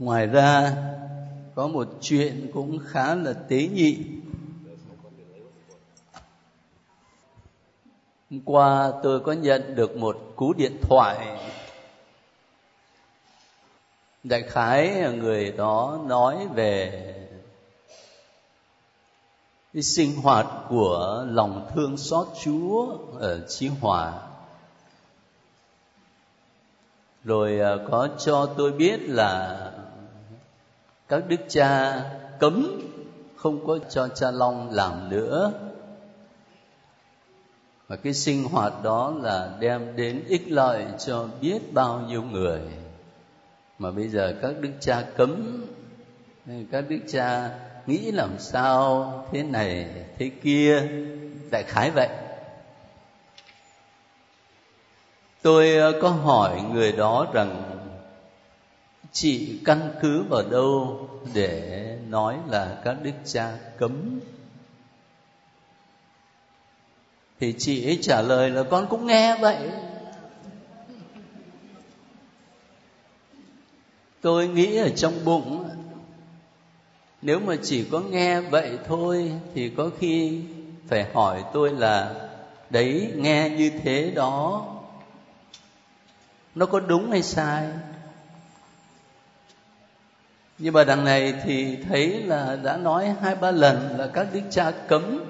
ngoài ra, có một chuyện cũng khá là tế nhị hôm qua tôi có nhận được một cú điện thoại đại khái người đó nói về cái sinh hoạt của lòng thương xót Chúa ở Chí Hòa. Rồi à, có cho tôi biết là các đức cha cấm không có cho cha Long làm nữa. Và cái sinh hoạt đó là đem đến ích lợi cho biết bao nhiêu người. Mà bây giờ các đức cha cấm các đức cha nghĩ làm sao thế này, thế kia, đại khái vậy tôi ờ, có hỏi người đó rằng chị căn cứ vào đâu để nói là các đức cha cấm? Thì chị ấy trả lời là con cũng nghe vậy. Tôi nghĩ ở trong bụng, nếu mà chỉ có nghe vậy thôi thì có khi phải hỏi tôi là, đấy, nghe như thế đó, nó có đúng hay sai? Nhưng mà đằng này thì thấy là đã nói hai ba lần là các đức cha cấm,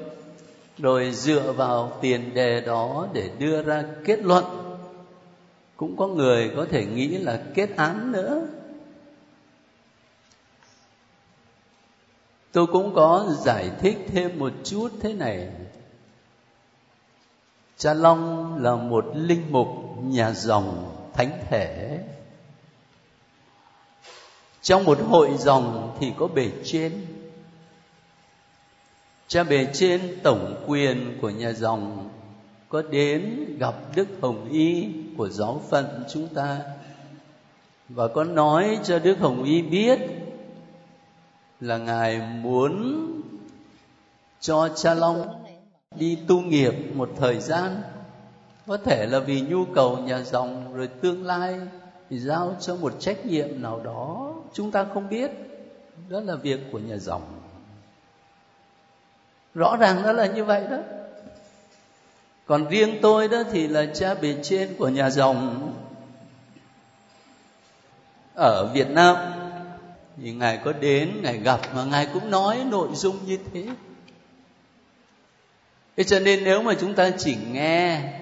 rồi dựa vào tiền đề đó để đưa ra kết luận. Cũng có người có thể nghĩ là kết án nữa. Tôi cũng có giải thích thêm một chút thế này. Cha long là một linh mục nhà dòng thánh thể trong một hội dòng thì có bề trên. Cha bề trên tổng quyền của nhà dòng có đến gặp đức hồng y của giáo phận chúng ta. Và có nói cho đức hồng y biết là ngài muốn cho cha long đi tu nghiệp một thời gian. Có thể là vì nhu cầu nhà dòng rồi tương lai thì giao cho một trách nhiệm nào đó chúng ta không biết. Đó là việc của nhà dòng. Rõ ràng đó là như vậy đó. Còn riêng tôi đó thì là cha bề trên của nhà dòng. Ở Việt Nam, thì ngài có đến, ngài gặp mà ngài cũng nói nội dung như thế. Thế cho nên nếu mà chúng ta chỉ nghe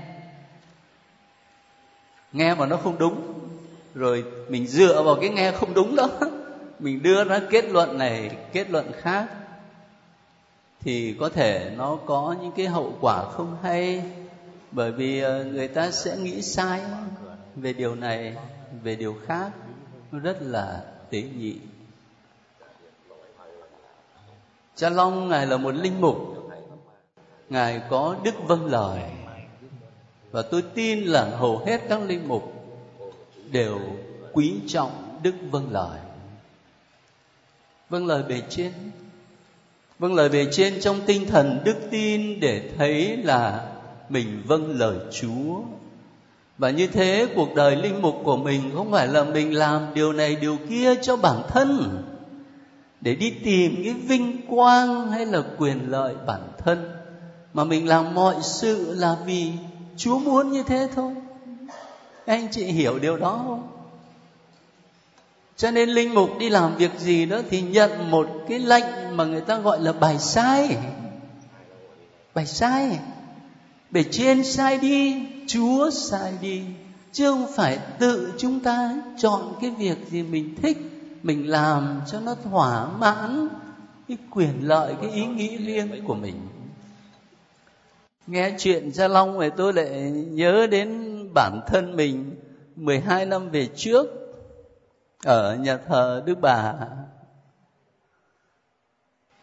nghe mà nó không đúng rồi mình dựa vào cái nghe không đúng đó. Mình đưa ra kết luận này, kết luận khác, thì có thể nó có những cái hậu quả không hay. Bởi vì ờ, người ta sẽ nghĩ sai về điều này, về điều khác. Nó rất là tế nhị. Cha long, ngài là một linh mục. Ngài có đức vâng lời. Và tôi tin là hầu hết các linh mục đều quý trọng đức vâng lời. Vâng lời bề trên. Vâng lời bề trên trong tinh thần đức tin để thấy là mình vâng lời chúa. Và như thế, cuộc đời linh mục của mình không phải là mình làm điều này, điều kia cho bản thân, để đi tìm cái vinh quang hay là quyền lợi bản thân. Mà mình làm mọi sự là vì chúa muốn như thế thôi anh chị hiểu điều đó không? Cho nên linh mục đi làm việc gì đó thì nhận một cái lệnh mà người ta gọi là bài sai. Bài sai. Bề trên sai đi, chúa sai đi. Chứ không phải tự chúng ta chọn cái việc gì mình thích, mình làm cho nó thỏa mãn cái quyền lợi, cái ý nghĩ riêng của mình nghe chuyện gia long thì tôi lại nhớ đến bản thân mình 12 năm về trước ở nhà thờ Đức Bà.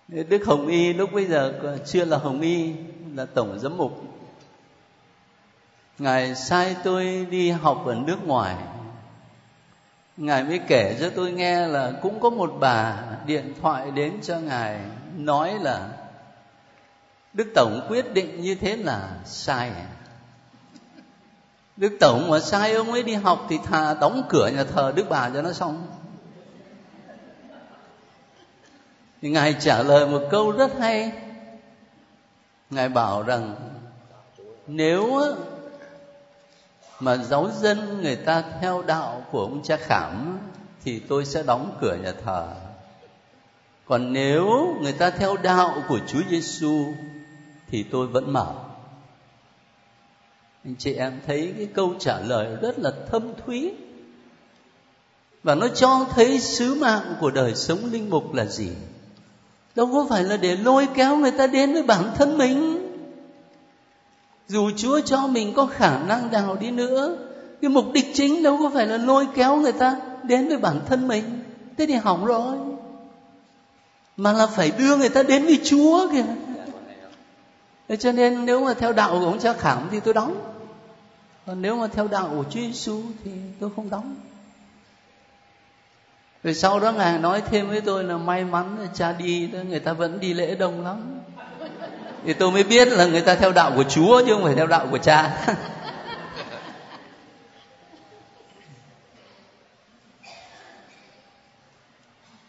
Đức Hồng Y lúc bây giờ chưa là Hồng Y, là tổng giám mục. Ngài sai tôi đi học ở nước ngoài. Ngài mới kể cho tôi nghe là cũng có một bà điện thoại đến cho ngài nói là đức tổng quyết định như thế là sai. Đức tổng mà sai, ông ấy đi học thì thà đóng cửa nhà thờ đức bà cho nó xong. Thì ngài trả lời một câu rất hay. Ngài bảo rằng, nếu mà giáo dân người ta theo đạo của ông cha khảm thì tôi sẽ đóng cửa nhà thờ. Còn nếu người ta theo đạo của Chúa Giêsu thì tôi vẫn mở. Anh chị em thấy cái câu trả lời rất là thâm thúy. Và nó cho thấy sứ mạng của đời sống linh mục là gì? Đâu có phải là để lôi kéo người ta đến với bản thân mình? Dù chúa cho mình có khả năng nào đi nữa, cái mục đích chính đâu có phải là lôi kéo người ta đến với bản thân mình. Thế thì hỏng rồi. Mà là phải đưa người ta đến với chúa kìa thế cho nên nếu mà theo đạo của ông cha khảm thì tôi đóng. Còn nếu mà theo đạo của chúa giêsu thì tôi không đóng. Rồi sau đó ngài nói thêm với tôi là may mắn là cha đi đó người ta vẫn đi lễ đông lắm. Thì tôi mới biết là người ta theo đạo của chúa chứ không phải theo đạo của cha.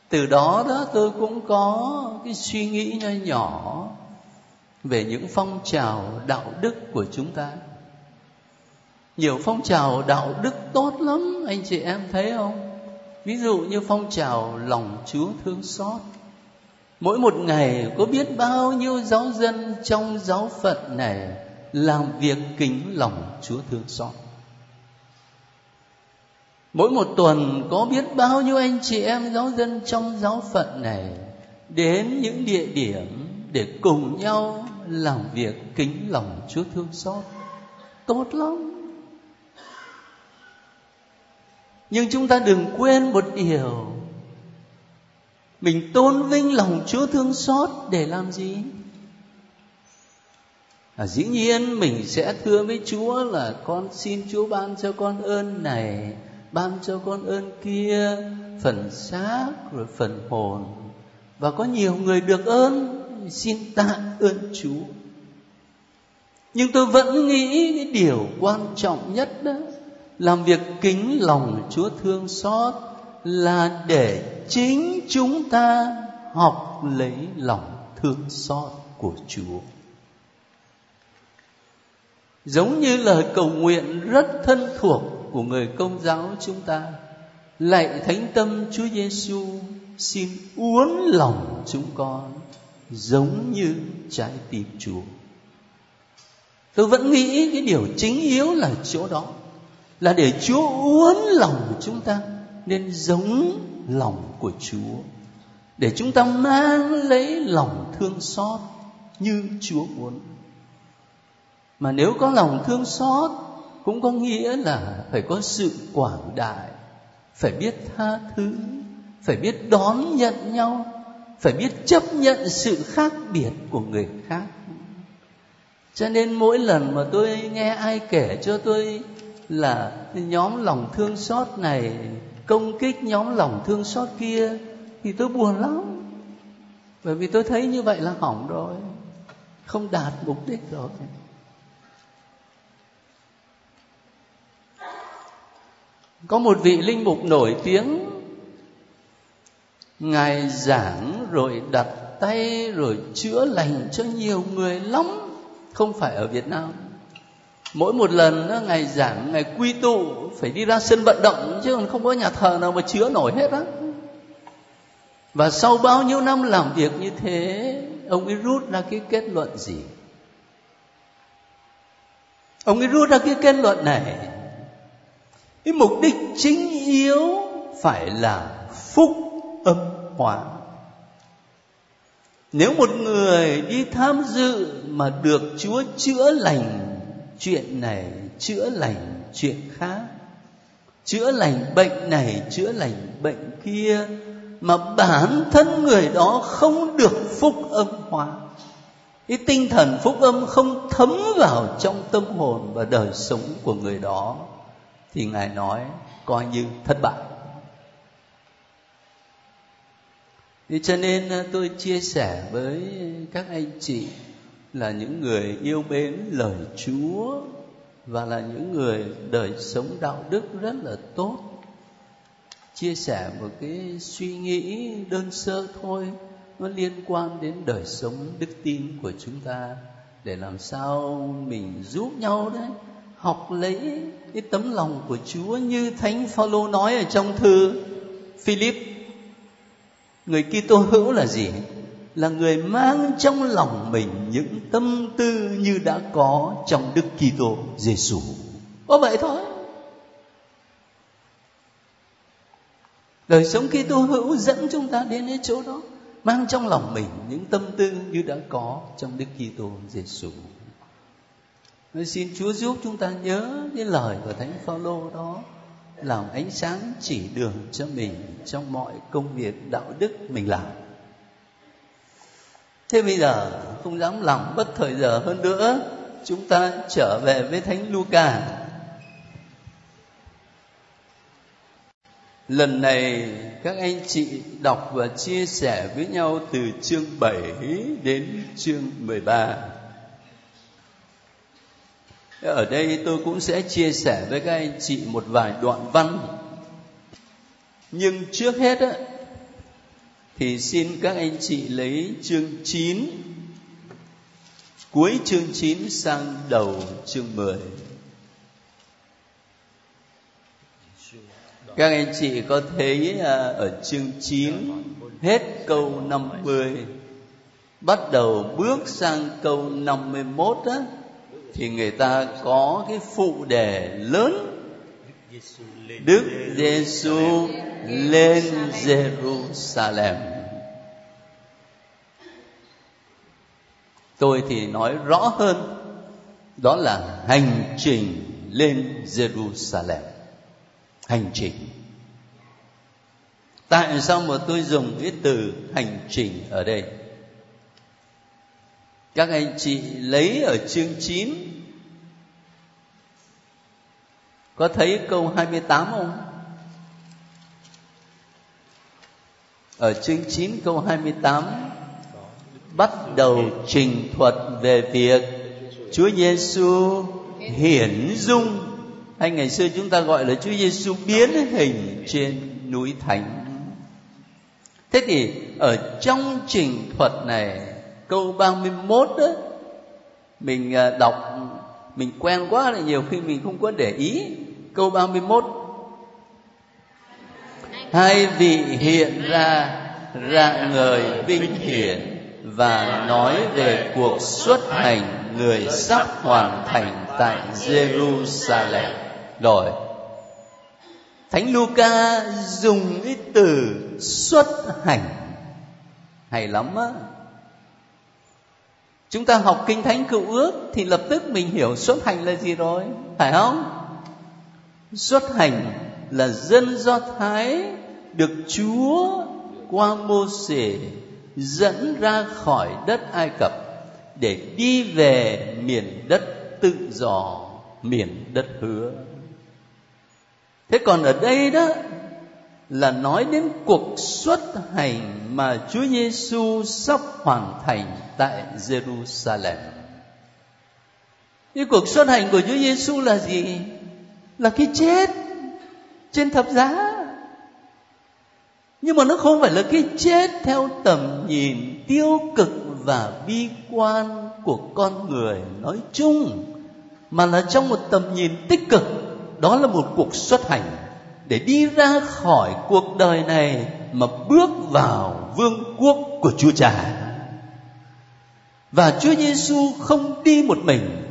Từ đó đó tôi cũng có cái suy nghĩ nho nhỏ về những phong trào đạo đức của chúng ta. Nhiều phong trào đạo đức tốt lắm, anh chị em thấy không? Ví dụ như phong trào lòng chúa thương xót. Mỗi một ngày có biết bao nhiêu giáo dân trong giáo phận này làm việc kính lòng chúa thương xót. Mỗi một tuần có biết bao nhiêu anh chị em giáo dân trong giáo phận này đến những địa điểm để cùng nhau làm việc kính lòng chúa thương xót. Tốt lắm. Nhưng chúng ta đừng quên một điều. Mình tôn vinh lòng chúa thương xót để làm gì? À, dĩ nhiên mình sẽ thưa với chúa là con xin chúa ban cho con ơn này ban cho con ơn kia phần xác rồi phần hồn. Và có nhiều người được ơn xin tạ ơn chúa. Nhưng tôi vẫn nghĩ cái điều quan trọng nhất đó làm việc kính lòng chúa thương xót là để chính chúng ta học lấy lòng thương xót của chúa. Giống như lời cầu nguyện rất thân thuộc của người công giáo chúng ta, lạy thánh tâm chúa giêsu xin uốn lòng chúng con giống như trái tim chúa tôi vẫn nghĩ cái điều chính yếu là chỗ đó là để Chúa uốn lòng của chúng ta nên giống lòng của Chúa để chúng ta mang lấy lòng thương xót như Chúa muốn. Mà nếu có lòng thương xót cũng có nghĩa là phải có sự quảng đại, phải biết tha thứ, phải biết đón nhận nhau, phải biết chấp nhận sự khác biệt của người khác. Cho nên mỗi lần mà tôi nghe ai kể cho tôi là nhóm lòng thương xót này công kích nhóm lòng thương xót kia, thì tôi buồn lắm. Bởi vì tôi thấy như vậy là hỏng rồi. Không đạt mục đích rồi. Có một vị linh mục nổi tiếng, ngài giảng rồi đặt tay rồi chữa lành cho nhiều người lắm không phải ở việt nam. Mỗi một lần đó, ngày giảng ngày quy tụ phải đi ra sân vận động chứ còn không có nhà thờ nào mà chứa nổi hết á. Và sau bao nhiêu năm làm việc như thế ông ấy rút ra cái kết luận gì? Ông ấy rút ra cái kết luận này cái mục đích chính yếu phải là phúc âm hóa nếu một người đi tham dự mà được chúa chữa lành chuyện này, chữa lành chuyện khác, chữa lành bệnh này, chữa lành bệnh kia, mà bản thân người đó không được phúc âm hóa cái tinh thần phúc âm không thấm vào trong tâm hồn và đời sống của người đó, thì ngài nói, coi như thất bại. Thế cho nên à, tôi chia sẻ với các anh chị là những người yêu mến lời Chúa và là những người đời sống đạo đức rất là tốt. Chia sẻ một cái suy nghĩ đơn sơ thôi, nó liên quan đến đời sống đức tin của chúng ta, để làm sao mình giúp nhau đấy, học lấy cái tấm lòng của Chúa như Thánh Phaolô nói ở trong thư Philip người Kitô hữu là gì là người mang trong lòng mình những tâm tư như đã có trong Đức Kitô Giêsu. Có vậy thôi. Đời sống Kitô hữu dẫn chúng ta đến cái chỗ đó, mang trong lòng mình những tâm tư như đã có trong Đức Kitô Giêsu. Xin Chúa giúp chúng ta nhớ cái lời của Thánh Phaolô đó làm ánh sáng chỉ đường cho mình trong mọi công việc đạo đức mình làm thế bây giờ không dám làm bất thời giờ hơn nữa, chúng ta trở về với thánh Luca Lần này các anh chị đọc và chia sẻ với nhau từ chương 7 đến chương 13. Ở đây tôi cũng sẽ chia sẻ với các anh chị một vài đoạn văn. Nhưng trước hết á, thì xin các anh chị lấy chương 9 cuối chương 9 sang đầu chương 10 Các anh chị có thấy à, ở chương 9 hết câu 50 bắt đầu bước sang câu 51 mươi thì người ta có cái phụ đề lớn Đức Giêsu lên Jerusalem. Tôi thì nói rõ hơn, đó là hành trình lên Jerusalem. Hành trình. Tại sao mà tôi dùng cái từ hành trình ở đây? Các anh chị lấy ở chương 9 có thấy câu 28 không? Ở chương 9 câu 28 bắt đầu trình thuật về việc Chúa Giêsu hiển dung, hay ngày xưa chúng ta gọi là Chúa Giêsu biến hình trên núi Thánh. Thế thì ở trong trình thuật này câu 31 đó mình à, đọc mình quen quá là nhiều khi mình không có để ý câu 31 hai vị hiện ra rạng ngời vinh hiển và nói về cuộc xuất hành người sắp hoàn thành tại Jerusalem. Rồi, Thánh Luca dùng cái từ xuất hành hay lắm á. Chúng ta học kinh thánh cựu ước thì lập tức mình hiểu xuất hành là gì rồi, phải không? xuất hành là dân do thái được chúa qua mô xê dẫn ra khỏi đất ai cập để đi về miền đất tự do miền đất hứa thế còn ở đây đó là nói đến cuộc xuất hành mà Chúa Giêsu sắp hoàn thành tại Jerusalem. Cái cuộc xuất hành của Chúa Giêsu là gì? là cái chết trên thập giá nhưng mà nó không phải là cái chết theo tầm nhìn tiêu cực và bi quan của con người nói chung, mà là trong một tầm nhìn tích cực đó là một cuộc xuất hành để đi ra khỏi cuộc đời này mà bước vào vương quốc của Chúa Cha. Và Chúa Giêsu không đi một mình,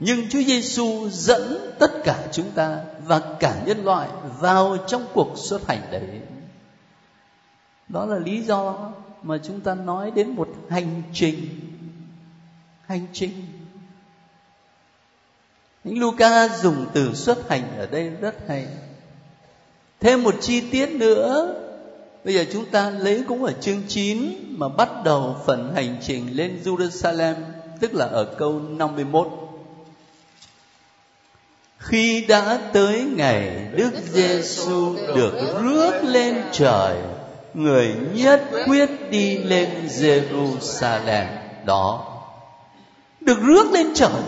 nhưng Chúa Giêsu dẫn tất cả chúng ta và cả nhân loại vào trong cuộc xuất hành đấy. Đó là lý do mà chúng ta nói đến một hành trình. Hành trình. những Luca dùng từ xuất hành ở đây rất hay. Thêm một chi tiết nữa Bây giờ chúng ta lấy cũng ở chương 9 mà bắt đầu phần hành trình lên Jerusalem, tức là ở câu 51 khi đã tới ngày Đức Giêsu được rước lên trời, người nhất quyết đi lên Jerusalem đó. Được rước lên trời.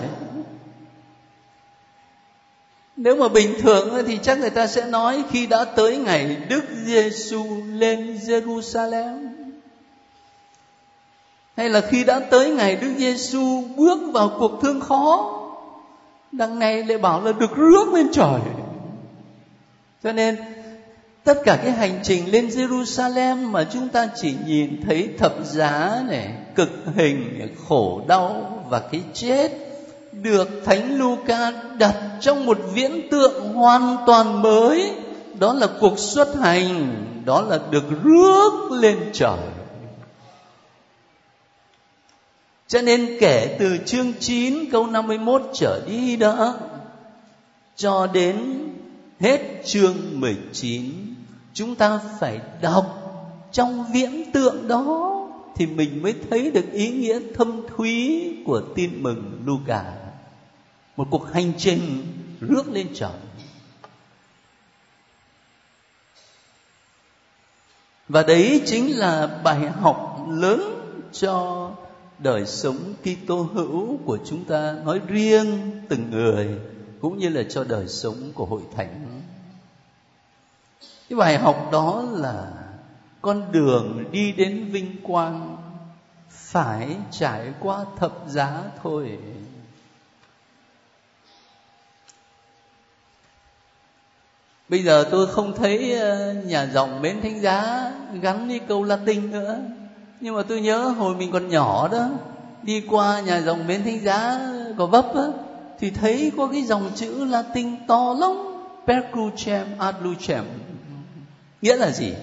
Nếu mà bình thường thì chắc người ta sẽ nói khi đã tới ngày Đức Giêsu lên Jerusalem. hay là khi đã tới ngày Đức Giêsu bước vào cuộc thương khó, đằng này lại bảo là được rước lên trời cho nên, tất cả cái hành trình lên Jerusalem mà chúng ta chỉ nhìn thấy thập giá này, cực hình, khổ đau và cái chết được thánh Luca đặt trong một viễn tượng hoàn toàn mới. Đó là cuộc xuất hành, đó là được rước lên trời. Cho nên kể từ chương 9 câu 51 trở đi đó, cho đến hết chương 19 chúng ta phải đọc trong viễn tượng đó thì mình mới thấy được ý nghĩa thâm thúy của tin mừng Luca một cuộc hành trình rước lên trời và đấy chính là bài học lớn cho đời sống Kitô hữu của chúng ta, nói riêng từng người, cũng như là cho đời sống của hội thánh. Cái bài học đó là con đường đi đến vinh quang phải trải qua thập giá thôi. Bây giờ tôi không thấy ờ, nhà dòng bến thánh giá gắn với câu Latin nữa. Nhưng mà tôi nhớ hồi mình còn nhỏ đó, đi qua nhà dòng bến thánh giá có vấp á, thì thấy có cái dòng chữ latin to lắm, percrucem ad lucem. Nghĩa là gì?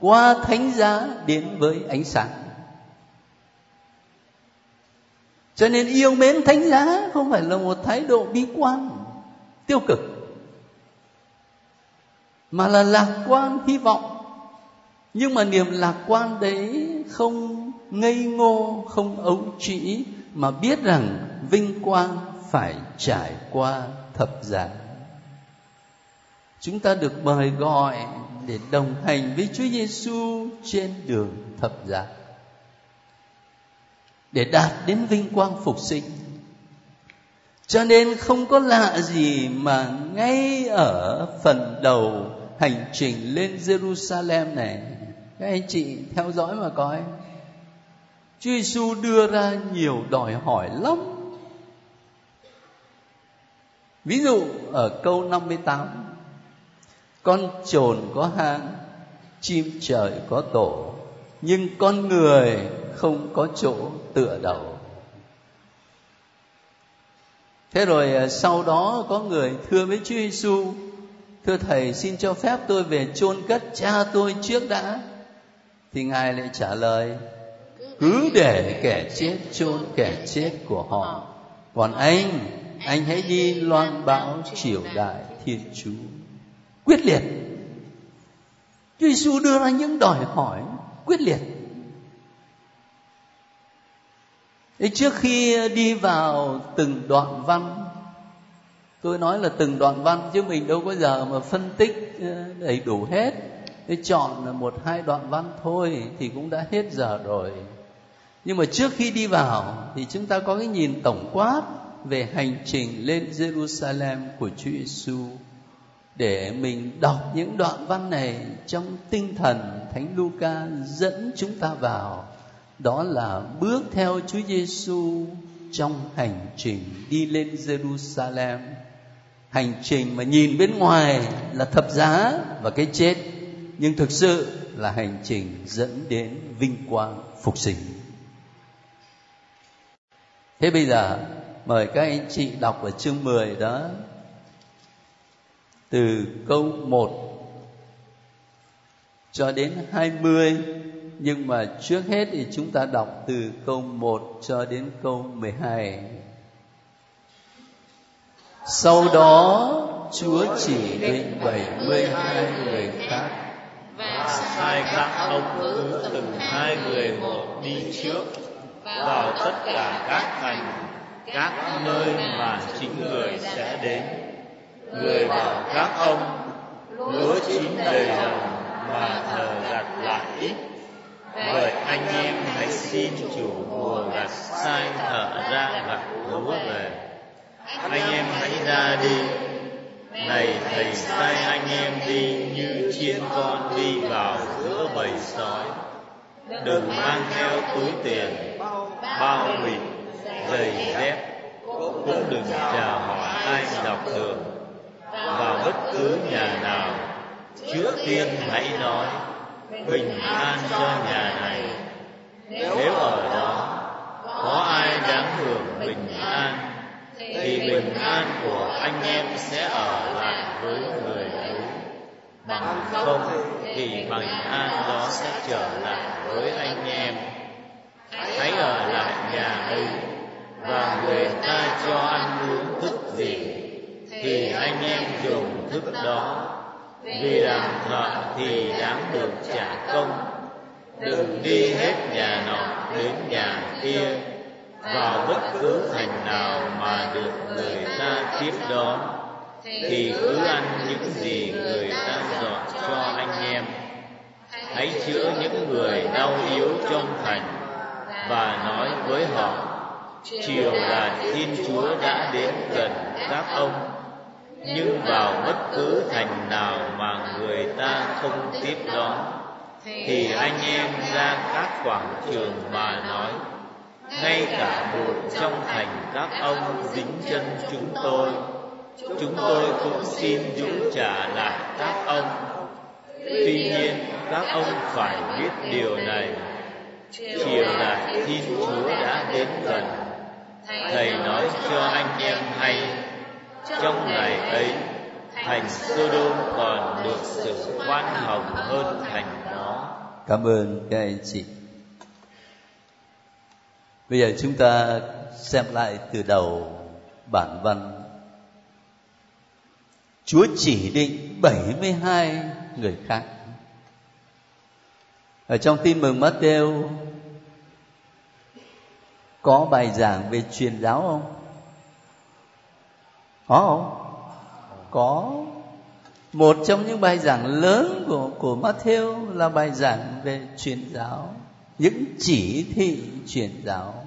Qua thánh giá đến với ánh sáng. Cho nên yêu mến thánh giá không phải là một thái độ bi quan, tiêu cực mà là lạc quan hy vọng. Nhưng mà niềm lạc quan đấy không ngây ngô, không ấu trĩ, mà biết rằng vinh quang phải trải qua thập giá chúng ta được mời gọi để đồng hành với Chúa Giêsu trên đường thập giá để đạt đến vinh quang phục sinh. Cho nên không có lạ gì mà ngay ở phần đầu hành trình lên Jerusalem này. Các anh chị theo dõi mà coi. Chúa Giêsu đưa ra nhiều đòi hỏi lắm. Ví dụ ở câu 58 Con trồn có hang, Chim trời có tổ, Nhưng con người không có chỗ tựa đầu. Thế rồi à, sau đó có người thưa với Chúa Giêsu Thưa Thầy, xin cho phép tôi về chôn cất cha tôi trước đã. Thì ngài lại trả lời, cứ để kẻ chết chôn kẻ chết của họ. Còn anh anh hãy đi loan báo triều đại thiên chúa. Quyết liệt. Chúa Giêsu đưa ra những đòi hỏi quyết liệt. Thế trước khi đi vào từng đoạn văn Tôi nói là từng đoạn văn chứ mình đâu có giờ mà phân tích ờ, đầy đủ hết. Thế chọn là một, hai đoạn văn thôi thì cũng đã hết giờ rồi. Nhưng mà trước khi đi vào thì chúng ta có cái nhìn tổng quát về hành trình lên Jerusalem của Chúa Giêsu để mình đọc những đoạn văn này trong tinh thần Thánh Luca dẫn chúng ta vào, đó là bước theo Chúa Giêsu trong hành trình đi lên Jerusalem hành trình mà nhìn bên ngoài là thập giá và cái chết, nhưng thực sự là hành trình dẫn đến vinh quang phục sinh. Thế bây giờ, mời các anh chị đọc ở chương 10 đó. Từ câu 1 cho đến 20 nhưng mà trước hết thì chúng ta đọc từ câu 1 cho đến câu 12 sau đó, Chúa chỉ định 72 người khác. Và sai các ông cứ từng hai người một đi trước, vào tất cả các thành, các nơi mà chính người sẽ đến. Người bảo các ông, lúa chín đầy đồng mà thờ gặt lại ít vậy anh em hãy xin chủ mùa gặt sai thở ra gặt lúa về anh em hãy ra đi. Này thầy sai anh em đi như chiên con đi vào giữa bầy sói. Đừng mang theo túi tiền, bao bì giày dép, cũng đừng chào hỏi ai dọc đường vào bất cứ nhà nào, trước tiên hãy nói, bình an cho nhà này. Nếu ở đó, có ai đáng hưởng bình an? Thì bình an của anh em sẽ ở lại với người ấy. Bằng không thì bình an đó sẽ trở lại với anh em. Hãy ở lại nhà ấy và người ta cho ăn uống thức gì thì anh em dùng thức đó. Vì làm thợ thì đáng được trả công. Đừng đi hết nhà nọ đến nhà kia vào bất cứ thành nào mà được người ta tiếp đón thì cứ ăn những gì người ta dọn cho anh em. Hãy chữa những người đau yếu trong thành và nói với họ chiều là thiên chúa đã đến gần các ông. Nhưng vào bất cứ thành nào mà người ta không tiếp đón thì anh em ra các quảng trường mà nói ngay cả một trong thành các ông dính chân chúng tôi chúng tôi cũng xin dũng trả lại các ông tuy nhiên, các ông phải biết điều này chiều lại thiên chúa đã đến gần thầy nói cho anh em hay, trong ngày ấy, thành Sodom còn được sự khoan hồng hơn thành đó. Cảm ơn các anh chị. Bây giờ chúng ta xem lại từ đầu bản văn. Chúa chỉ định 72 người khác. Ở trong tin mừng Matthew có bài giảng về truyền giáo không? Có không? Có. Một trong những bài giảng lớn của của Matthew là bài giảng về truyền giáo, những chỉ thị truyền giáo.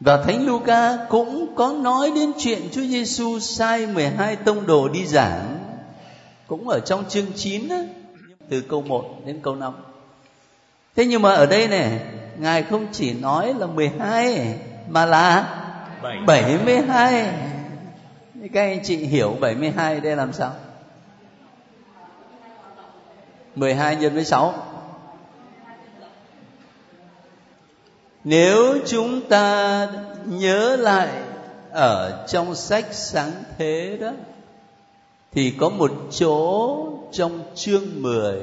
Và Thánh Luca cũng có nói đến chuyện Chúa Giêsu sai 12 tông đồ đi giảng cũng ở trong chương 9 đó, từ câu 1 đến câu 5. Thế nhưng mà ở đây này, Ngài không chỉ nói là 12 mà là 72. Các anh chị hiểu 72 đây làm sao? 12 nhân với 6 Nếu chúng ta nhớ lại ở trong sách sáng thế đó, thì có một chỗ trong chương 10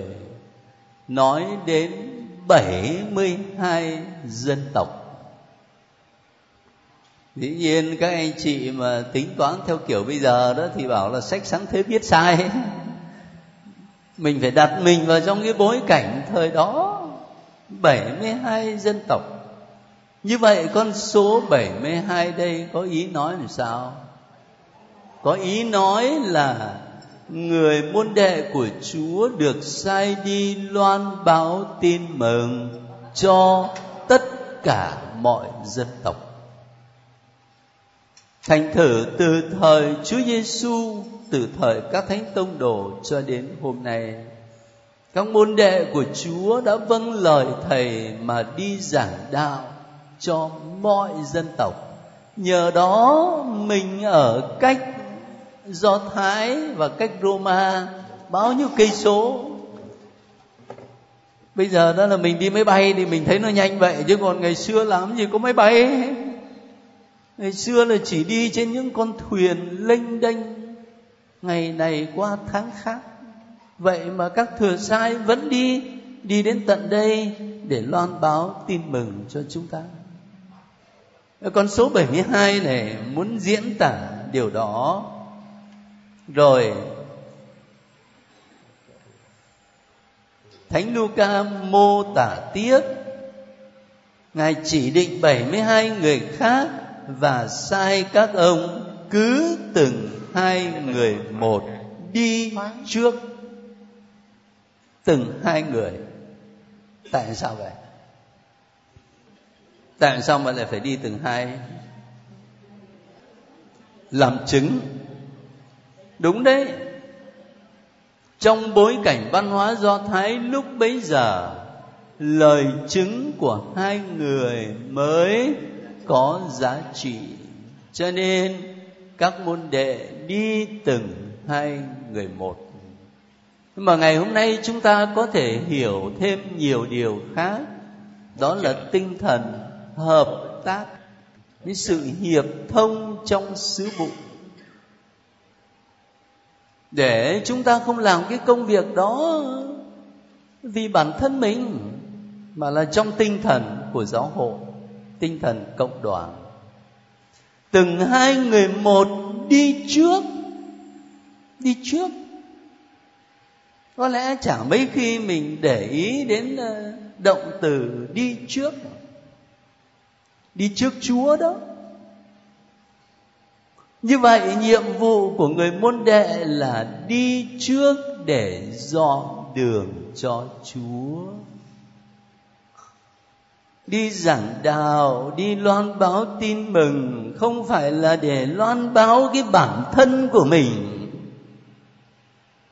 nói đến 72 dân tộc. Dĩ nhiên các anh chị mà tính toán theo kiểu bây giờ đó thì bảo là sách sáng thế viết sai. Mình phải đặt mình vào trong cái bối cảnh thời đó 72 dân tộc. Như vậy con số 72 đây có ý nói làm sao? Có ý nói là người môn đệ của Chúa được sai đi loan báo tin mừng cho tất cả mọi dân tộc. Thành thử từ thời Chúa Giêsu, từ thời các thánh tông đồ cho đến hôm nay, các môn đệ của Chúa đã vâng lời thầy mà đi giảng đạo cho mọi dân tộc. Nhờ đó mình ở cách do thái và cách roma bao nhiêu cây số. Bây giờ đó là mình đi máy bay thì mình thấy nó nhanh vậy, chứ còn ngày xưa làm gì có máy bay. Ngày xưa là chỉ đi trên những con thuyền lênh đênh. Ngày này qua tháng khác. Vậy mà các thừa sai vẫn đi đi đến tận đây để loan báo tin mừng cho chúng ta con số 72 này muốn diễn tả điều đó. Rồi, Thánh Luca mô tả tiếp. Ngài chỉ định 72 người khác và sai các ông cứ từng hai người một đi trước. Từng hai người. Tại sao vậy? Tại sao mà lại phải đi từng hai? Làm chứng. Đúng đấy. Trong bối cảnh văn hóa do thái lúc bấy giờ, lời chứng của hai người mới có giá trị. Cho nên, các môn đệ đi từng hai người một. Nhưng mà ngày hôm nay chúng ta có thể hiểu thêm nhiều điều khác. Đó là tinh thần hợp tác với sự hiệp thông trong sứ vụ. Để chúng ta không làm cái công việc đó vì bản thân mình, mà là trong tinh thần của giáo hội, tinh thần cộng đoàn. Từng hai người một đi trước đi trước. Có lẽ chẳng mấy khi mình để ý đến ờ, động từ đi trước đi trước chúa đó. Như vậy, nhiệm vụ của người môn đệ là đi trước để dọn đường cho chúa. Đi giảng đạo, đi loan báo tin mừng, không phải là để loan báo cái bản thân của mình,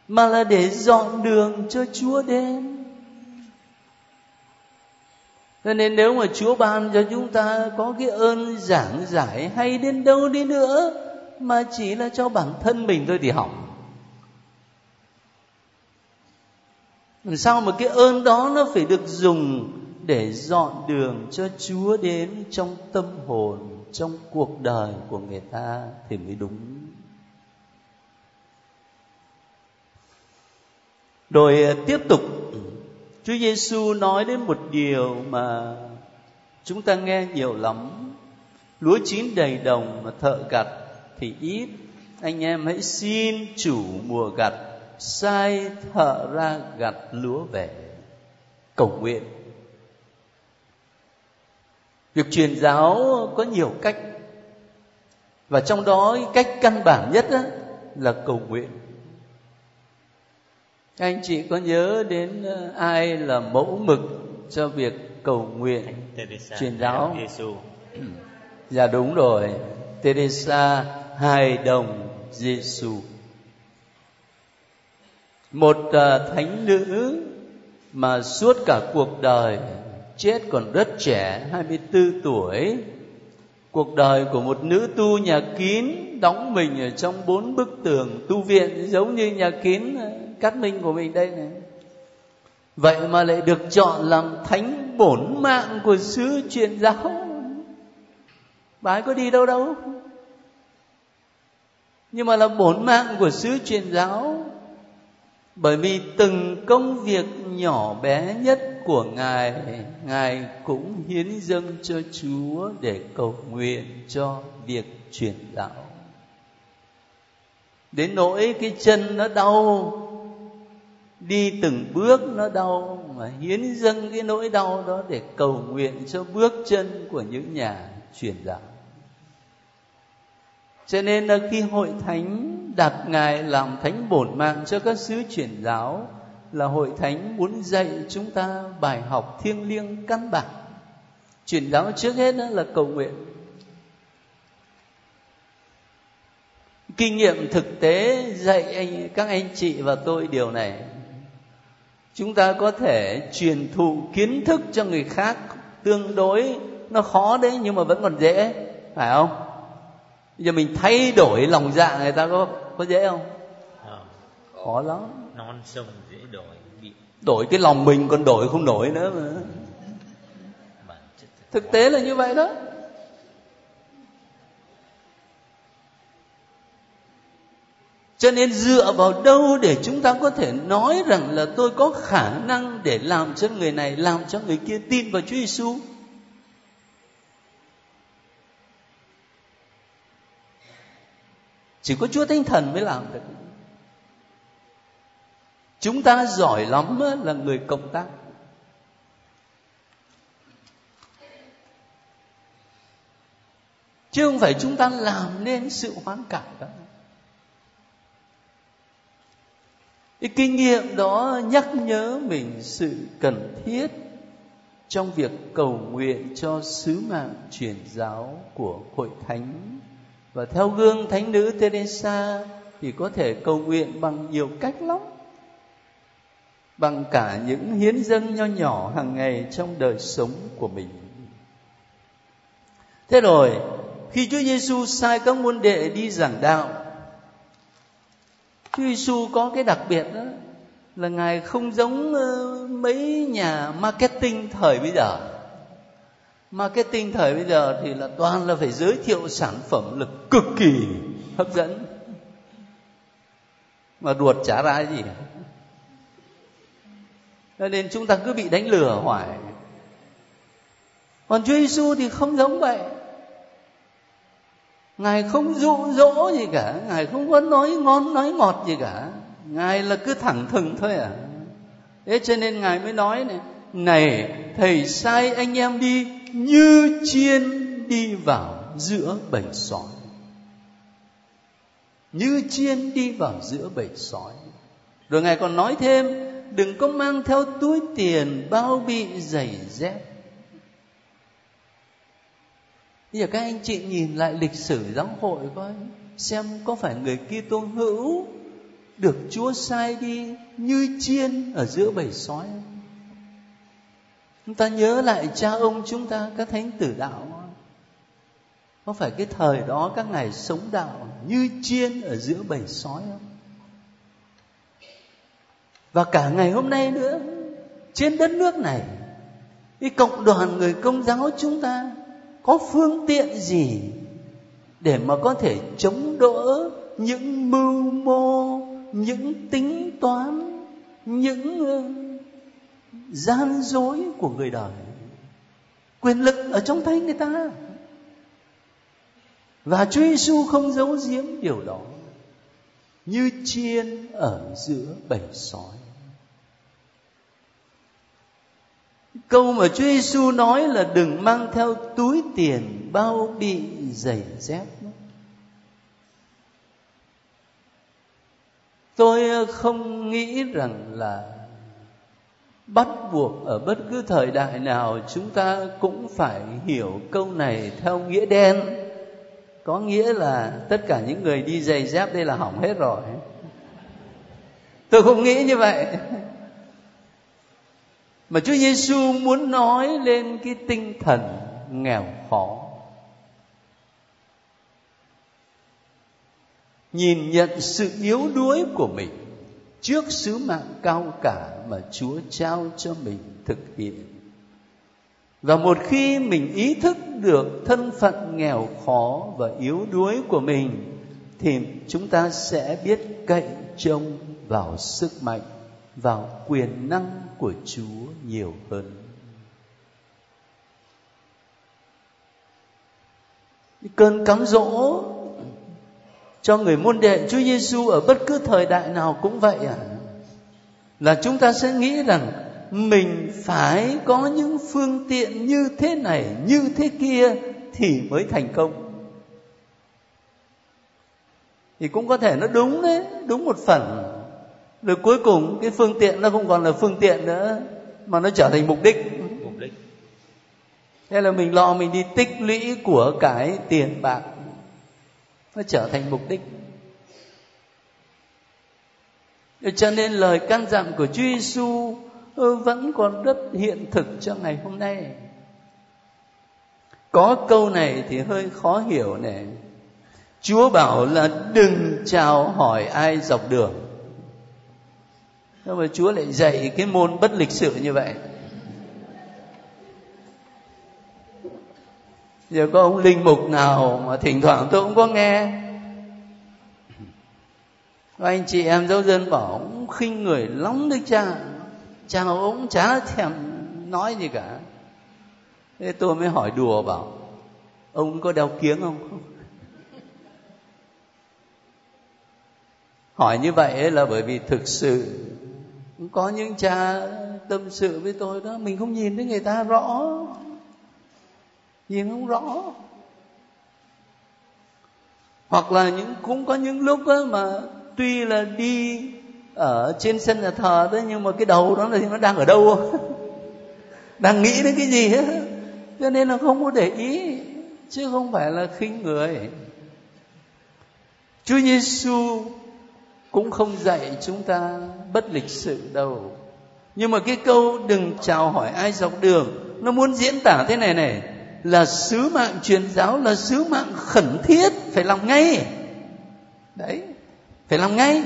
mà là để dọn đường cho chúa đến cho nên nếu mà chúa ban cho chúng ta có cái ơn giảng giải hay đến đâu đi nữa mà chỉ là cho bản thân mình thôi thì hỏng làm sao mà cái ơn đó nó phải được dùng để dọn đường cho Chúa đến trong tâm hồn, trong cuộc đời của người ta thì mới đúng. Rồi tiếp tục Chúa Giêsu nói đến một điều mà chúng ta nghe nhiều lắm. Lúa chín đầy đồng mà thợ gặt thì ít. Anh em hãy xin chủ mùa gặt, sai thợ ra gặt lúa về. Cầu nguyện việc truyền giáo có nhiều cách và trong đó cách căn bản nhất là cầu nguyện anh chị có nhớ đến ờ, ai là mẫu mực cho việc cầu nguyện truyền giáo? Dạ đúng rồi Teresa hài đồng Giêsu một uh, thánh nữ mà suốt cả cuộc đời chết còn rất trẻ 24 tuổi. Cuộc đời của một nữ tu nhà kín đóng mình ở trong bốn bức tường tu viện giống như nhà kín ờ, cát minh của mình đây này. Vậy mà lại được chọn làm thánh bổn mạng của sứ truyền giáo. Bà ấy có đi đâu đâu. Nhưng mà là bổn mạng của sứ truyền giáo. Bởi vì từng công việc nhỏ bé nhất của ngài ngài cũng hiến dâng cho chúa để cầu nguyện cho việc truyền đạo đến nỗi cái chân nó đau đi từng bước nó đau mà hiến dâng cái nỗi đau đó để cầu nguyện cho bước chân của những nhà truyền đạo. Cho nên là khi hội thánh đặt ngài làm thánh bổn mạng cho các sứ truyền giáo, là hội thánh muốn dạy chúng ta bài học thiêng liêng căn bản. Truyền giáo trước hết đó là cầu nguyện. Kinh nghiệm thực tế dạy anh, các anh chị và tôi điều này chúng ta có thể truyền thụ kiến thức cho người khác tương đối. Nó khó đấy nhưng mà vẫn còn dễ phải không? Bây giờ mình thay đổi lòng dạ người ta có có dễ không? À, khó lắm. Non sông dễ đổi bị đổi cái lòng mình còn đổi không nổi nữa mà. Thực tế là như vậy đó cho nên dựa vào đâu để chúng ta có thể nói rằng là tôi có khả năng để làm cho người này, làm cho người kia tin vào Chúa Giêsu chỉ có chúa thánh thần mới làm được. Chúng ta giỏi lắm là người cộng tác. Chứ không phải chúng ta làm nên sự hoán cải đó. Cái kinh nghiệm đó nhắc nhớ mình sự cần thiết trong việc cầu nguyện cho sứ mạng truyền giáo của hội thánh. Và theo gương thánh nữ Teresa thì có thể cầu nguyện bằng nhiều cách lắm. Bằng cả những hiến dâng nho nhỏ hàng ngày trong đời sống của mình. Thế rồi, khi Chúa Giêsu sai các môn đệ đi giảng đạo Chúa Giêsu có cái đặc biệt đó, là ngài không giống ờ, mấy nhà marketing thời bây giờ. Marketing thời bây giờ thì là toàn là phải giới thiệu sản phẩm là cực kỳ hấp dẫn. Mà ruột chả ra gì. Cho nên chúng ta cứ bị đánh lừa hoài. Còn Chúa Giêsu thì không giống vậy ngài không dụ dỗ gì cả, ngài không có nói ngon, nói ngọt gì cả. Ngài là cứ thẳng thừng thôi à. Thế cho nên ngài mới nói này này, thầy sai anh em đi như chiên đi vào giữa bầy sói. Như chiên đi vào giữa bầy sói. Rồi ngài còn nói thêm, đừng có mang theo túi tiền bao bị giày dép bây giờ các anh chị nhìn lại lịch sử giáo hội coi, xem có phải người kia tôn hữu được Chúa sai đi như chiên ở giữa bầy sói chúng ta nhớ lại cha ông chúng ta, các thánh tử đạo. Có phải cái thời đó các ngài sống đạo như chiên ở giữa bầy sói không? Và cả ngày hôm nay nữa, trên đất nước này, cái cộng đoàn người công giáo chúng ta có phương tiện gì để mà có thể chống đỡ những mưu mô, những tính toán, những ờ, gian dối của người đời? Quyền lực ở trong tay người ta. Và Chúa Giêsu không giấu giếm điều đó, như chiên ở giữa bầy sói. Câu mà Chúa Giêsu nói là đừng mang theo túi tiền bao bị giày dép tôi ờ, không nghĩ rằng là bắt buộc ở bất cứ thời đại nào chúng ta cũng phải hiểu câu này theo nghĩa đen. Có nghĩa là tất cả những người đi giày dép đây là hỏng hết rồi. Tôi không nghĩ như vậy mà Chúa Giêsu muốn nói lên cái tinh thần nghèo khó nhìn nhận sự yếu đuối của mình trước sứ mạng cao cả mà Chúa trao cho mình thực hiện. Và một khi mình ý thức được thân phận nghèo khó và yếu đuối của mình thì chúng ta sẽ biết cậy trông vào sức mạnh, vào quyền năng của Chúa nhiều hơn. Cơn cám dỗ cho người môn đệ Chúa Giêsu ở bất cứ thời đại nào cũng vậy à là chúng ta sẽ nghĩ rằng mình phải có những phương tiện như thế này, như thế kia thì mới thành công thì cũng có thể nó đúng đấy, đúng một phần rồi cuối cùng cái phương tiện nó không còn là phương tiện nữa mà nó trở thành mục đích mục đích thế là mình lo mình đi tích lũy của cái tiền bạc nó trở thành mục đích cho nên lời căn dặn của Chúa Giêsu vẫn còn rất hiện thực cho ngày hôm nay. Có câu này thì hơi khó hiểu này. Chúa bảo là đừng chào hỏi ai dọc đường. Nhưng mà Chúa lại dạy cái môn bất lịch sự như vậy. giờ có ông linh mục nào mà thỉnh thoảng tôi cũng có nghe. Có anh chị em giáo dân bảo ông khinh người lắm đấy cha. Cha ông chả thèm nói gì cả. Thế tôi mới hỏi đùa bảo, ông có đeo kiếng không? Hỏi như vậy là bởi vì thực sự có những cha tâm sự với tôi đó, mình không nhìn thấy người ta rõ. Nhìn không rõ. Hoặc là những, cũng có những lúc đó mà tuy là đi ở trên sân nhà thờ đấy nhưng mà cái đầu đó là nó đang ở đâu? Đang nghĩ đến cái gì hết cho nên là không có để ý, chứ không phải là khinh người. Chúa Giêsu cũng không dạy chúng ta bất lịch sự đâu. Nhưng mà cái câu đừng chào hỏi ai dọc đường, nó muốn diễn tả thế này này, là sứ mạng truyền giáo là sứ mạng khẩn thiết, phải làm ngay. Đấy, phải làm ngay.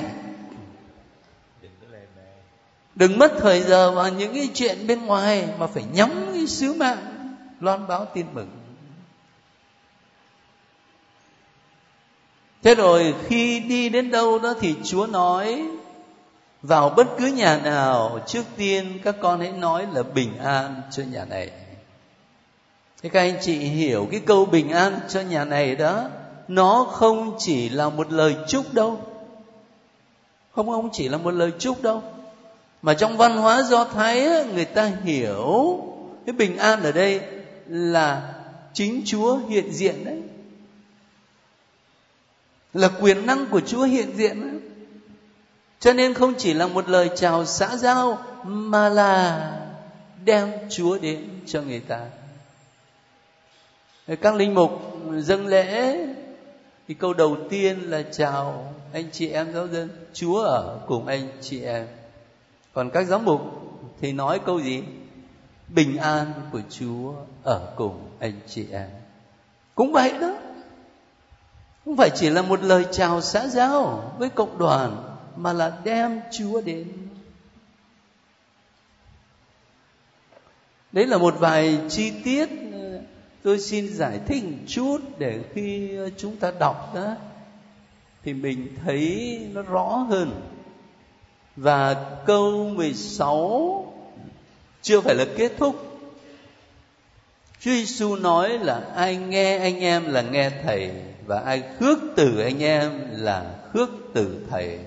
Đừng mất thời giờ vào những cái chuyện bên ngoài mà phải nhắm cái sứ mạng, loan báo tin mừng. Thế rồi khi đi đến đâu đó thì chúa nói, vào bất cứ nhà nào, trước tiên các con hãy nói là bình an cho nhà này. Thế các anh chị hiểu cái câu bình an cho nhà này đó, nó không chỉ là một lời chúc đâu. Không không chỉ là một lời chúc đâu. Mà trong văn hóa do thái người ta hiểu cái bình an ở đây là chính chúa hiện diện đấy là quyền năng của chúa hiện diện. Cho nên không chỉ là một lời chào xã giao, mà là đem chúa đến cho người ta. Các linh mục dâng lễ, thì câu đầu tiên là chào anh chị em giáo dân. Chúa ở cùng anh chị em. Còn các giám mục thì nói câu gì? Bình an của chúa ở cùng anh chị em. Cũng vậy đó không phải chỉ là một lời chào xã giao với cộng đoàn, mà là đem chúa đến. Đấy là một vài chi tiết ờ, tôi xin giải thích một chút để khi ờ, chúng ta đọc đó, thì mình thấy nó rõ hơn. Và câu 16 chưa phải là kết thúc. Chúa Giêsu nói là ai nghe anh em là nghe thầy, và ai khước từ anh em là khước từ thầy.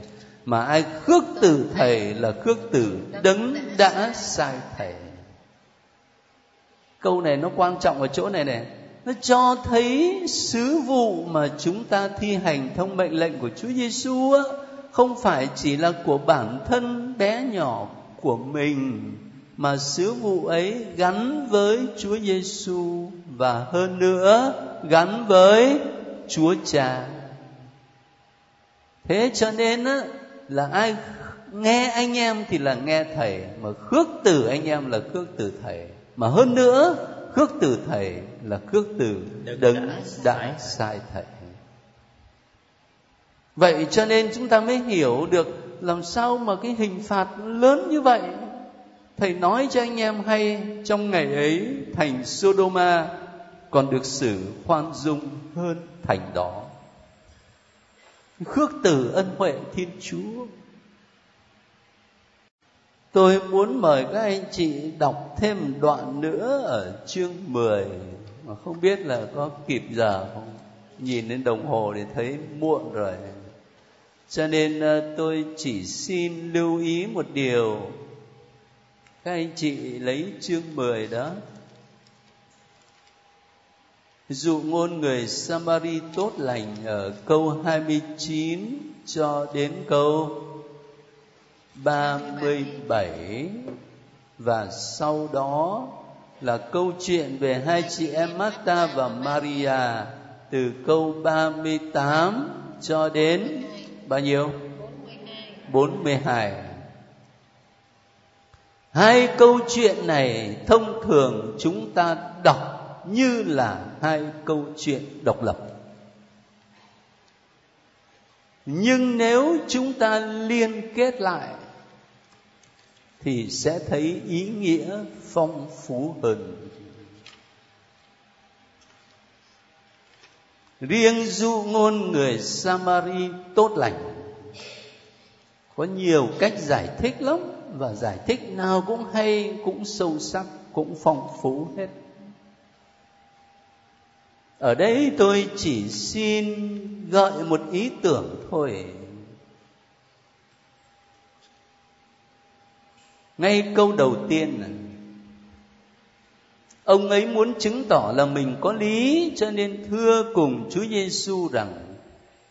Mà ai khước từ thầy là khước từ đấng đã sai thầy. Câu này nó quan trọng ở chỗ này này. Nó cho thấy sứ vụ mà chúng ta thi hành thông mệnh lệnh của Chúa Giêsu không phải chỉ là của bản thân bé nhỏ của mình mà sứ vụ ấy gắn với Chúa Giêsu và hơn nữa gắn với Chúa Cha. Thế cho nên á, là ai nghe anh em thì là nghe thầy mà khước từ anh em là khước từ thầy mà hơn nữa khước từ thầy là khước từ đấng đã sai thầy vậy cho nên chúng ta mới hiểu được làm sao mà cái hình phạt lớn như vậy thầy nói cho anh em hay trong ngày ấy thành sodoma còn được xử khoan dung hơn thành đó. Khước từ ân huệ thiên chúa. Tôi muốn mời các anh chị đọc thêm đoạn nữa ở chương 10 mà không biết là có kịp giờ không? Nhìn đến đồng hồ để thấy muộn rồi. Cho nên ờ, tôi chỉ xin lưu ý một điều các anh chị lấy chương 10 đó dụ ngôn người Samari tốt lành ở câu 29 cho đến câu 37 và sau đó là câu chuyện về hai chị em Marta và Maria từ câu 38 cho đến bao nhiêu? 42. Hai câu chuyện này thông thường chúng ta đọc như là hai câu chuyện độc lập. Nhưng nếu chúng ta liên kết lại, thì sẽ thấy ý nghĩa phong phú hơn. Riêng du ngôn người samari tốt lành. Có nhiều cách giải thích lắm và giải thích nào cũng hay, cũng sâu sắc, cũng phong phú hết. Ở đây tôi chỉ xin gợi một ý tưởng thôi. Ngay câu đầu tiên là ông ấy muốn chứng tỏ là mình có lý, cho nên thưa cùng Chúa Giêsu rằng,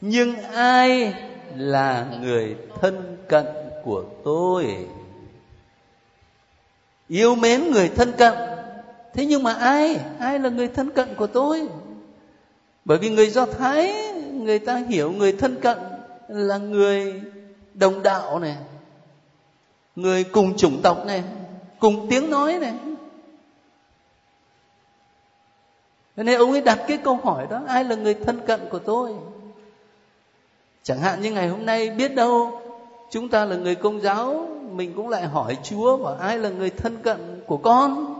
nhưng ai là người thân cận của tôi? Yêu mến người thân cận. Thế nhưng mà ai? Ai là người thân cận của tôi? Bởi vì người do thái, người ta hiểu người thân cận là người đồng đạo này, người cùng chủng tộc này, cùng tiếng nói này. Thế nên ông ấy đặt cái câu hỏi đó, ai là người thân cận của tôi? Chẳng hạn như ngày hôm nay, biết đâu chúng ta là người công giáo mình cũng lại hỏi chúa và ai là người thân cận của con?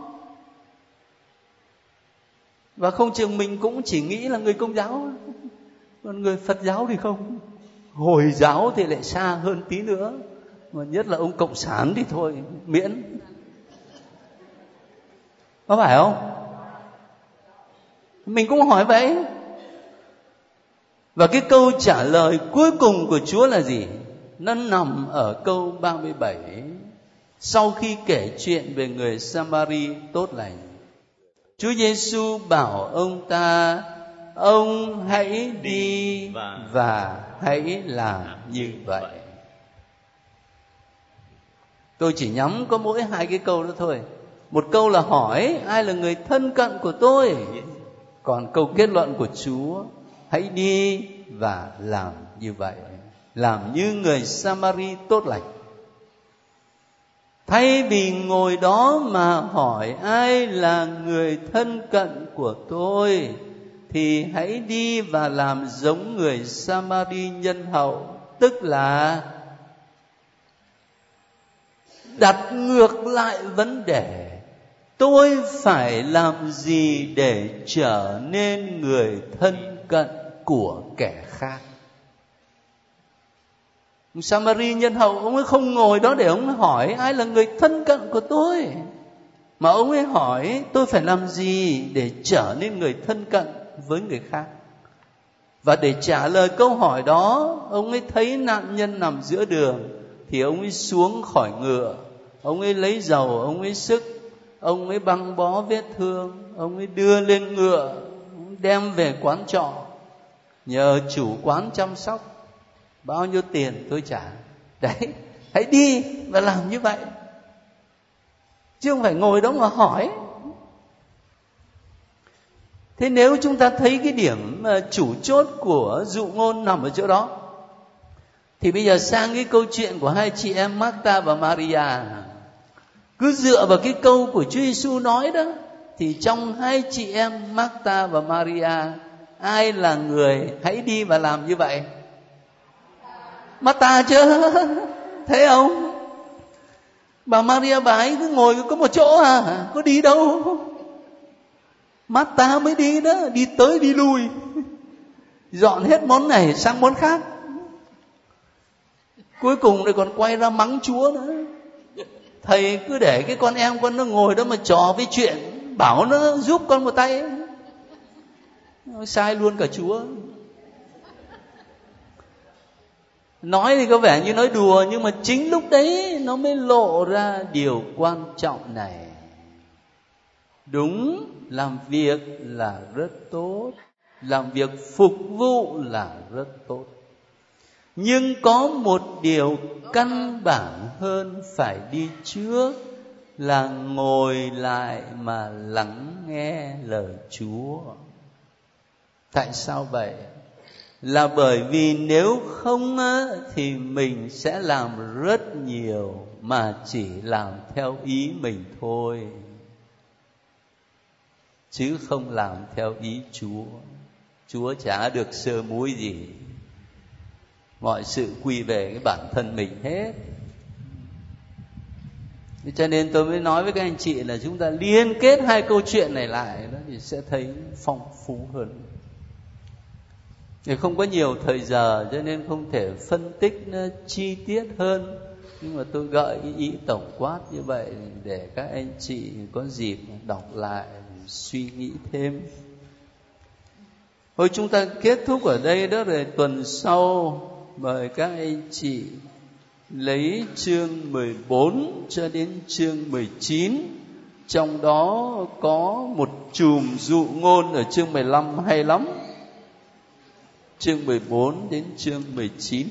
Và không chừng mình cũng chỉ nghĩ là người công giáo. Còn người phật giáo thì không. Hồi giáo thì lại xa hơn tí nữa. Mà nhất là ông cộng sản thì thôi, miễn. Có phải không? Mình cũng hỏi vậy. Và cái câu trả lời cuối cùng của Chúa là gì? Nó nằm ở câu 37 sau khi kể chuyện về người Samari tốt lành. Chúa Giêsu bảo ông ta, ông hãy đi và hãy làm như vậy. Tôi chỉ nhắm có mỗi hai cái câu đó thôi. Một câu là hỏi ai là người thân cận của tôi. Còn câu kết luận của Chúa, hãy đi và làm như vậy làm như người samari tốt lành. Thay vì ngồi đó mà hỏi ai là người thân cận của tôi, thì hãy đi và làm giống người samari nhân hậu, tức là đặt ngược lại vấn đề. Tôi phải làm gì để trở nên người thân cận của kẻ khác? Samari nhân hậu ông ấy không ngồi đó để ông ấy hỏi ai là người thân cận của tôi? Mà ông ấy hỏi, tôi phải làm gì để trở nên người thân cận với người khác? Và để trả lời câu hỏi đó, ông ấy thấy nạn nhân nằm giữa đường, thì ông ấy xuống khỏi ngựa. Ông ấy lấy dầu, ông ấy sức, ông ấy băng bó vết thương, ông ấy đưa lên ngựa đem về quán trọ. Nhờ chủ quán chăm sóc bao nhiêu tiền tôi trả? Đấy, hãy đi và làm như vậy. Chứ không phải ngồi đó mà hỏi. Thế nếu chúng ta thấy cái điểm ờ, chủ chốt của dụ ngôn nằm ở chỗ đó, thì bây giờ sang cái câu chuyện của hai chị em Marta và Maria. Cứ dựa vào cái câu của Chúa Giêsu nói đó, thì trong hai chị em Marta và Maria, ai là người hãy đi và làm như vậy? Marta chứ thấy không bà Maria bà ấy cứ ngồi có một chỗ à có đi đâu? Marta mới đi đó, đi tới đi lui. Dọn hết món này sang món khác. Cuối cùng lại còn quay ra mắng chúa nữa. Thầy cứ để cái con em con nó ngồi đó mà trò với chuyện, bảo nó giúp con một tay nó sai luôn cả chúa. Nói thì có vẻ như nói đùa, nhưng mà chính lúc đấy nó mới lộ ra điều quan trọng này. Đúng, làm việc là rất tốt, làm việc phục vụ là rất tốt. Nhưng có một điều căn bản hơn phải đi trước là ngồi lại mà lắng nghe lời chúa. Tại sao vậy? Là bởi vì nếu không thì mình sẽ làm rất nhiều mà chỉ làm theo ý mình thôi. Chứ không làm theo ý chúa. Chúa chả được sơ muối gì. Mọi sự quy về cái bản thân mình hết. Cho nên tôi mới nói với các anh chị là chúng ta liên kết hai câu chuyện này lại đó thì sẽ thấy phong phú hơn thì không có nhiều thời giờ cho nên không thể phân tích nó chi tiết hơn. Nhưng mà tôi gợi ý, ý tổng quát như vậy để các anh chị có dịp đọc lại suy nghĩ thêm. Thôi chúng ta kết thúc ở đây đó rồi tuần sau mời các anh chị lấy chương 14 cho đến chương 19 trong đó có một chùm dụ ngôn ở chương 15 hay lắm chương 14 đến chương 19